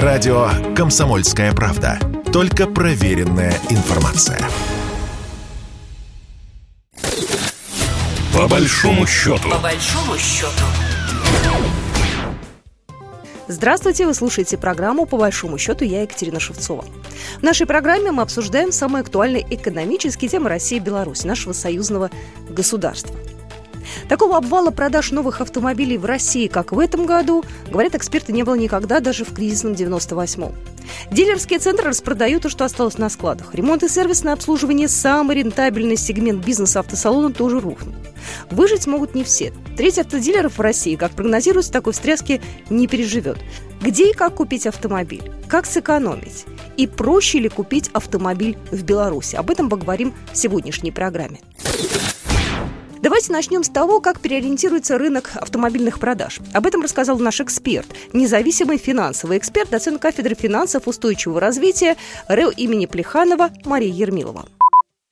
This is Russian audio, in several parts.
Радио «Комсомольская правда». Только проверенная информация. По большому счету. По большому счету. Здравствуйте, вы слушаете программу «По большому счету». Я Екатерина Шевцова. В нашей программе мы обсуждаем самые актуальные экономические темы России и Беларуси, нашего союзного государства. Такого обвала продаж новых автомобилей в России, как в этом году, говорят эксперты, не было никогда, даже в кризисном 98-м. Дилерские центры распродают то, что осталось на складах. Ремонт и сервисное обслуживание – самый рентабельный сегмент бизнеса автосалона тоже рухнул. Выжить могут не все. Треть автодилеров в России, как прогнозируется, такой встряски не переживет. Где и как купить автомобиль? Как сэкономить? И проще ли купить автомобиль в Беларуси? Об этом поговорим в сегодняшней программе. Давайте начнем с того, как переориентируется рынок автомобильных продаж. Об этом рассказал наш эксперт, независимый финансовый эксперт, доцент кафедры финансов устойчивого развития РЭО имени Плеханова Мария Ермилова.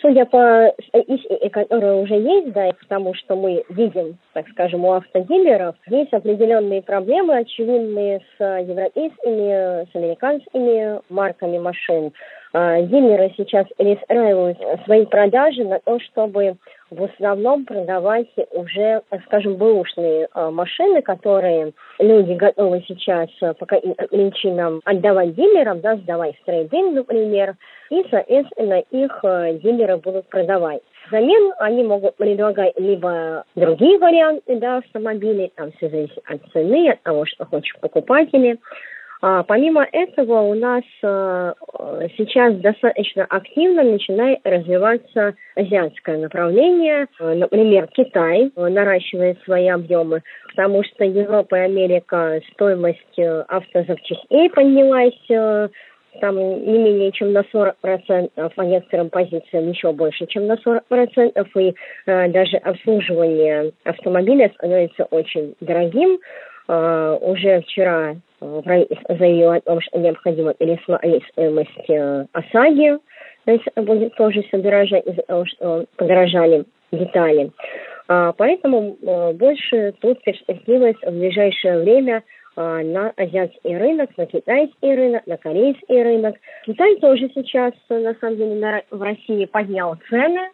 Судя по статистике, которая уже есть, да, потому что мы видим, так скажем, у автодилеров, есть определенные проблемы, очевидные с европейскими, с американскими марками машин. А, дилеры сейчас перестраивают свои продажи на то, чтобы в основном продавать уже, скажем, бэушные э, машины, которые люди готовы сейчас э, по каким-то причинам отдавать дилерам, да, сдавать в трейдинг, например, и, соответственно, их дилеры будут продавать. Взамен они могут предлагать либо другие варианты да, автомобилей, там все зависит от цены, от того, что хочет покупатели, а, помимо этого у нас а, сейчас достаточно активно начинает развиваться азиатское направление. Например, Китай наращивает свои объемы, потому что Европа и Америка стоимость э, автозапчастей поднялась э, там не менее чем на 40%, а некоторым позициям еще больше, чем на 40%, и э, даже обслуживание автомобиля становится очень дорогим. Э, уже вчера правительство заявило о том, что необходимо пересмотреть э, ОСАГИ, то есть будет тоже все дорожать из-за того, что подорожали детали. А, поэтому э, больше тут перспективы в ближайшее время а, на азиатский рынок, на китайский рынок, на корейский рынок. Китай тоже сейчас, на самом деле, в России поднял цены.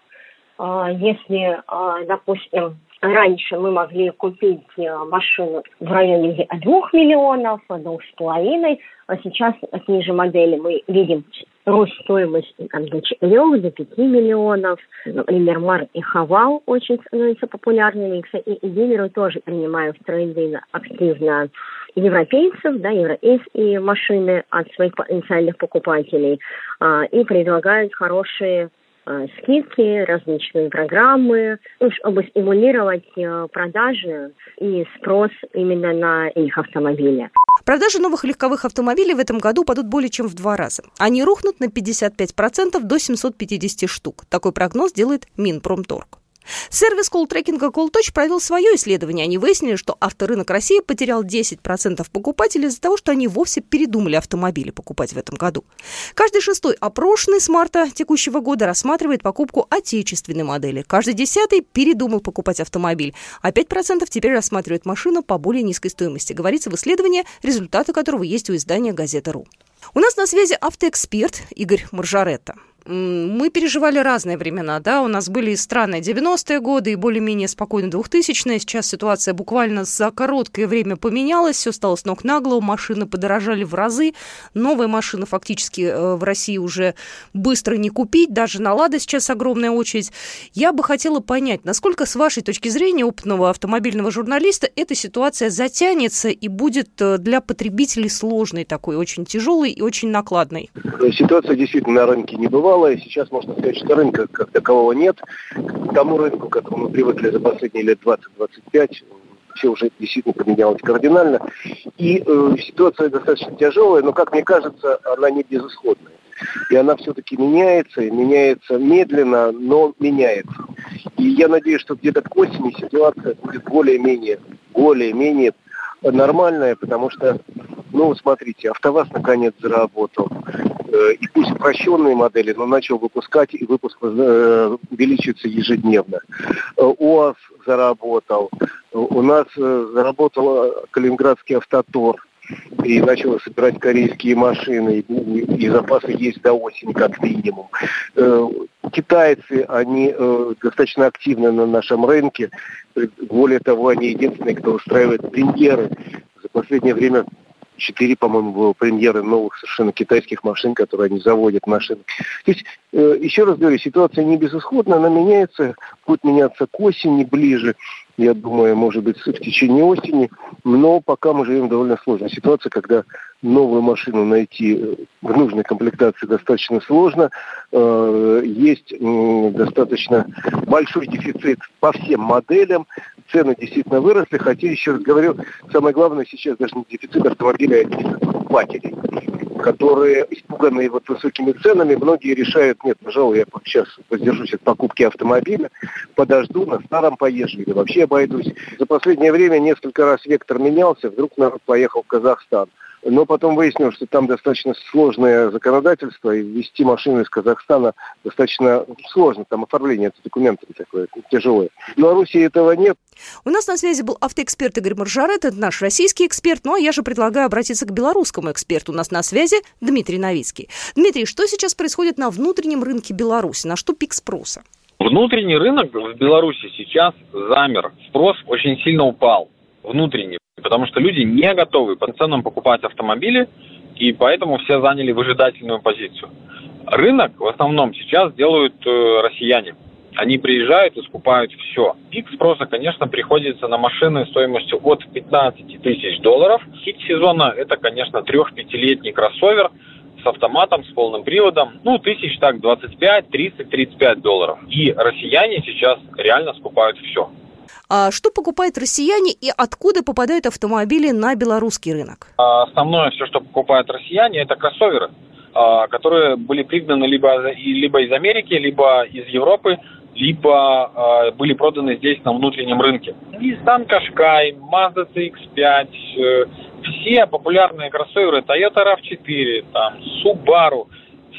А, если, допустим, Раньше мы могли купить э, машину в районе 2 миллионов, двух с половиной, а сейчас такие же модели мы видим рост стоимости там, до 4, до 5 миллионов. Например, Мар и Хавал очень становятся популярными. И, и дилеры тоже принимают в трейдинг активно европейцев, да, европейские машины от своих потенциальных покупателей а, и предлагают хорошие скидки, различные программы, ну, чтобы стимулировать э, продажи и спрос именно на их автомобили. Продажи новых легковых автомобилей в этом году падут более чем в два раза. Они рухнут на 55% до 750 штук. Такой прогноз делает Минпромторг. Сервис колл-трекинга CallTouch провел свое исследование. Они выяснили, что авторынок России потерял 10% покупателей из-за того, что они вовсе передумали автомобили покупать в этом году. Каждый шестой опрошенный с марта текущего года рассматривает покупку отечественной модели. Каждый десятый передумал покупать автомобиль, а 5% теперь рассматривает машину по более низкой стоимости. Говорится в исследовании, результаты которого есть у издания «Газета.ру». У нас на связи автоэксперт Игорь Маржаретта мы переживали разные времена, да, у нас были и странные 90-е годы, и более-менее спокойно 2000-е, сейчас ситуация буквально за короткое время поменялась, все стало с ног на голову, машины подорожали в разы, новые машины фактически э, в России уже быстро не купить, даже на «Лада» сейчас огромная очередь. Я бы хотела понять, насколько с вашей точки зрения, опытного автомобильного журналиста, эта ситуация затянется и будет э, для потребителей сложной такой, очень тяжелой и очень накладной? Ситуация действительно на рынке не бывала мало, и сейчас можно сказать, что рынка как такового нет. К тому рынку, к которому мы привыкли за последние лет 20-25, все уже действительно поменялось кардинально. И э, ситуация достаточно тяжелая, но, как мне кажется, она не безысходная. И она все-таки меняется, и меняется медленно, но меняется. И я надеюсь, что где-то к осени ситуация будет более-менее, более-менее нормальная, потому что, ну, смотрите, АвтоВАЗ наконец заработал. Э, и пусть упрощенные модели, но начал выпускать, и выпуск э, увеличивается ежедневно. Э, УАЗ заработал. У нас заработал Калининградский автотор. и начала собирать корейские машины, и, и запасы есть до осени как минимум. Э, китайцы, они э, достаточно активны на нашем рынке. Более того, они единственные, кто устраивает премьеры. За последнее время четыре, по-моему, было премьеры новых совершенно китайских машин, которые они заводят машины. То есть, э, еще раз говорю, ситуация не безысходна, она меняется, будет меняться к осени ближе я думаю, может быть, в течение осени. Но пока мы живем в довольно сложной ситуации, когда новую машину найти э, в нужной комплектации достаточно сложно. Э, есть достаточно большой дефицит по всем моделям. Цены действительно выросли. Хотя, еще раз говорю, самое главное сейчас даже не дефицит автомобиля, а дефицит покупателей которые испуганные вот высокими ценами, многие решают, нет, пожалуй, я сейчас воздержусь от покупки автомобиля, подожду, на старом поезжу или вообще обойдусь. За последнее время несколько раз вектор менялся, вдруг народ поехал в Казахстан. Но потом выяснилось, что там достаточно сложное законодательство, и ввести машину из Казахстана достаточно сложно. Там оформление этих документов такое тяжелое. В Беларуси этого нет. У нас на связи был автоэксперт Игорь Маржарет, это наш российский эксперт. Ну а я же предлагаю обратиться к белорусскому эксперту. У нас на связи Дмитрий Новицкий. Дмитрий, что сейчас происходит на внутреннем рынке Беларуси? На что пик спроса? Внутренний рынок в Беларуси сейчас замер. Спрос очень сильно упал. Внутренний потому что люди не готовы по ценам покупать автомобили, и поэтому все заняли выжидательную позицию. Рынок в основном сейчас делают э, россияне. Они приезжают и скупают все. Пик спроса, конечно, приходится на машины стоимостью от 15 тысяч долларов. Хит сезона – это, конечно, трех-пятилетний кроссовер с автоматом, с полным приводом. Ну, тысяч так 25, 30, 35 долларов. И россияне сейчас реально скупают все. А что покупают россияне и откуда попадают автомобили на белорусский рынок? А, основное все, что покупают россияне, это кроссоверы, а, которые были пригнаны либо, либо из Америки, либо из Европы, либо были проданы здесь на внутреннем рынке. Nissan Qashqai, Mazda CX-5, э, все популярные кроссоверы Toyota RAV4, там, Subaru –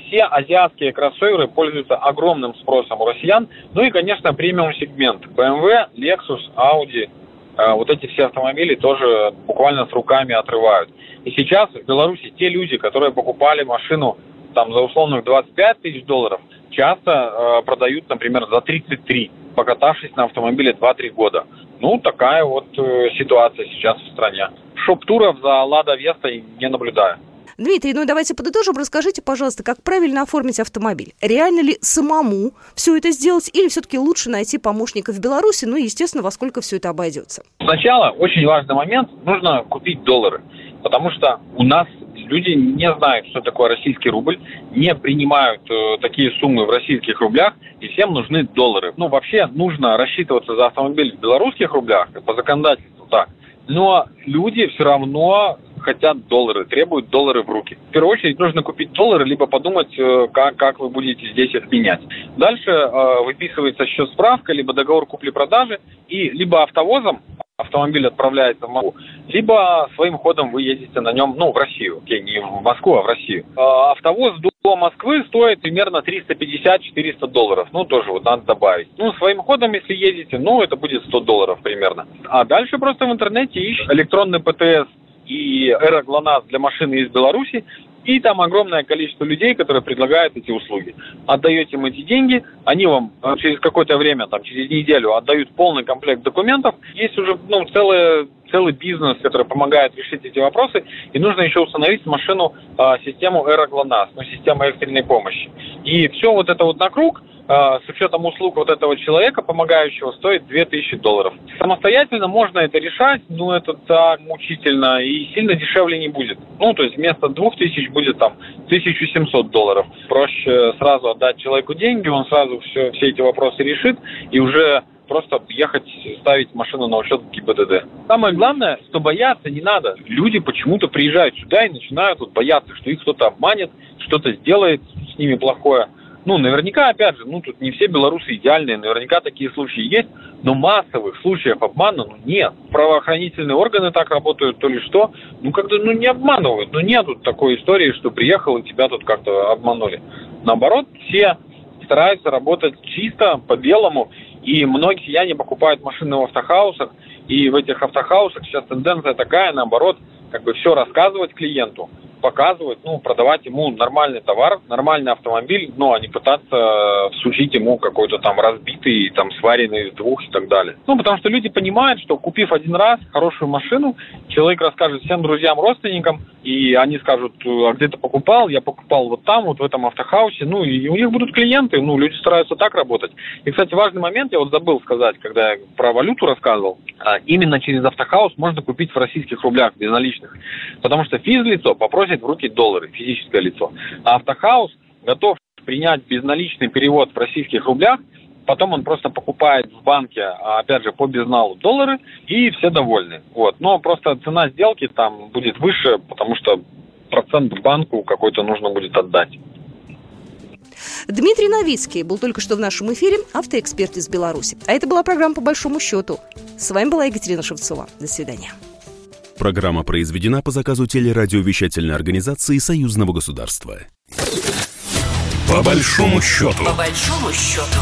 все азиатские кроссоверы пользуются огромным спросом у россиян. Ну и, конечно, премиум сегмент. BMW, Lexus, Audi. Э, вот эти все автомобили тоже буквально с руками отрывают. И сейчас в Беларуси те люди, которые покупали машину там за условных 25 тысяч долларов, часто э, продают, например, за 33, покатавшись на автомобиле 2-3 года. Ну, такая вот э, ситуация сейчас в стране. Шоп-туров за Лада Веста не наблюдаю. Дмитрий, ну давайте подытожим. Расскажите, пожалуйста, как правильно оформить автомобиль. Реально ли самому все это сделать или все-таки лучше найти помощника в Беларуси? Ну и, естественно, во сколько все это обойдется? Сначала очень важный момент. Нужно купить доллары. Потому что у нас люди не знают, что такое российский рубль, не принимают э, такие суммы в российских рублях, и всем нужны доллары. Ну, вообще нужно рассчитываться за автомобиль в белорусских рублях, по законодательству так. Но люди все равно хотят доллары, требуют доллары в руки. В первую очередь нужно купить доллары, либо подумать, э, как, как вы будете здесь их менять. Дальше э, выписывается счет справка, либо договор купли-продажи, и либо автовозом автомобиль отправляется в Москву, либо своим ходом вы ездите на нем, ну, в Россию, окей, не в Москву, а в Россию. Э, автовоз до Москвы стоит примерно 350-400 долларов, ну, тоже вот надо добавить. Ну, своим ходом, если едете, ну, это будет 100 долларов примерно. А дальше просто в интернете ищите электронный ПТС и Эра ГЛОНАСС для машины из Беларуси, и там огромное количество людей, которые предлагают эти услуги. Отдаете им эти деньги, они вам э, через какое-то время, там, через неделю отдают полный комплект документов. Есть уже ну, целый, целый бизнес, который помогает решить эти вопросы. И нужно еще установить машину а, систему Эра ГЛОНАСС, ну, систему экстренной помощи. И все вот это вот на круг – а, с учетом услуг вот этого человека, помогающего, стоит 2000 долларов. Самостоятельно можно это решать, но это так мучительно и сильно дешевле не будет. Ну, то есть вместо 2000 будет там 1700 долларов. Проще сразу отдать человеку деньги, он сразу все, все эти вопросы решит и уже просто ехать, ставить машину на учет ГИБДД. Самое главное, что бояться не надо. Люди почему-то приезжают сюда и начинают вот бояться, что их кто-то обманет, что-то сделает с ними плохое. Ну, наверняка, опять же, ну, тут не все белорусы идеальные, наверняка такие случаи есть, но массовых случаев обмана, ну, нет. Правоохранительные органы так работают, то ли что, ну, как-то, ну, не обманывают, ну, нету такой истории, что приехал и тебя тут как-то обманули. Наоборот, все стараются работать чисто, по-белому, и многие сияне покупают машины в автохаусах, и в этих автохаусах сейчас тенденция такая, наоборот, как бы все рассказывать клиенту, показывать, ну, продавать ему нормальный товар, нормальный автомобиль, ну, а не пытаться всучить ему какой-то там разбитый, там, сваренный из двух и так далее. Ну, потому что люди понимают, что купив один раз хорошую машину, человек расскажет всем друзьям, родственникам, и они скажут, а где ты покупал? Я покупал вот там, вот в этом автохаусе. Ну, и у них будут клиенты, ну, люди стараются так работать. И, кстати, важный момент, я вот забыл сказать, когда я про валюту рассказывал, а, именно через автохаус можно купить в российских рублях безналичных. Потому что физлицо попросит в руки доллары, физическое лицо. А автохаус готов принять безналичный перевод в российских рублях, потом он просто покупает в банке, а, опять же, по безналу доллары, и все довольны. Вот. Но просто цена сделки там будет выше, потому что процент банку какой-то нужно будет отдать. Дмитрий Новицкий был только что в нашем эфире, автоэксперт из Беларуси. А это была программа «По большому счету». С вами была Екатерина Шевцова. До свидания. Программа произведена по заказу телерадиовещательной организации Союзного государства. По большому счету. По большому счету.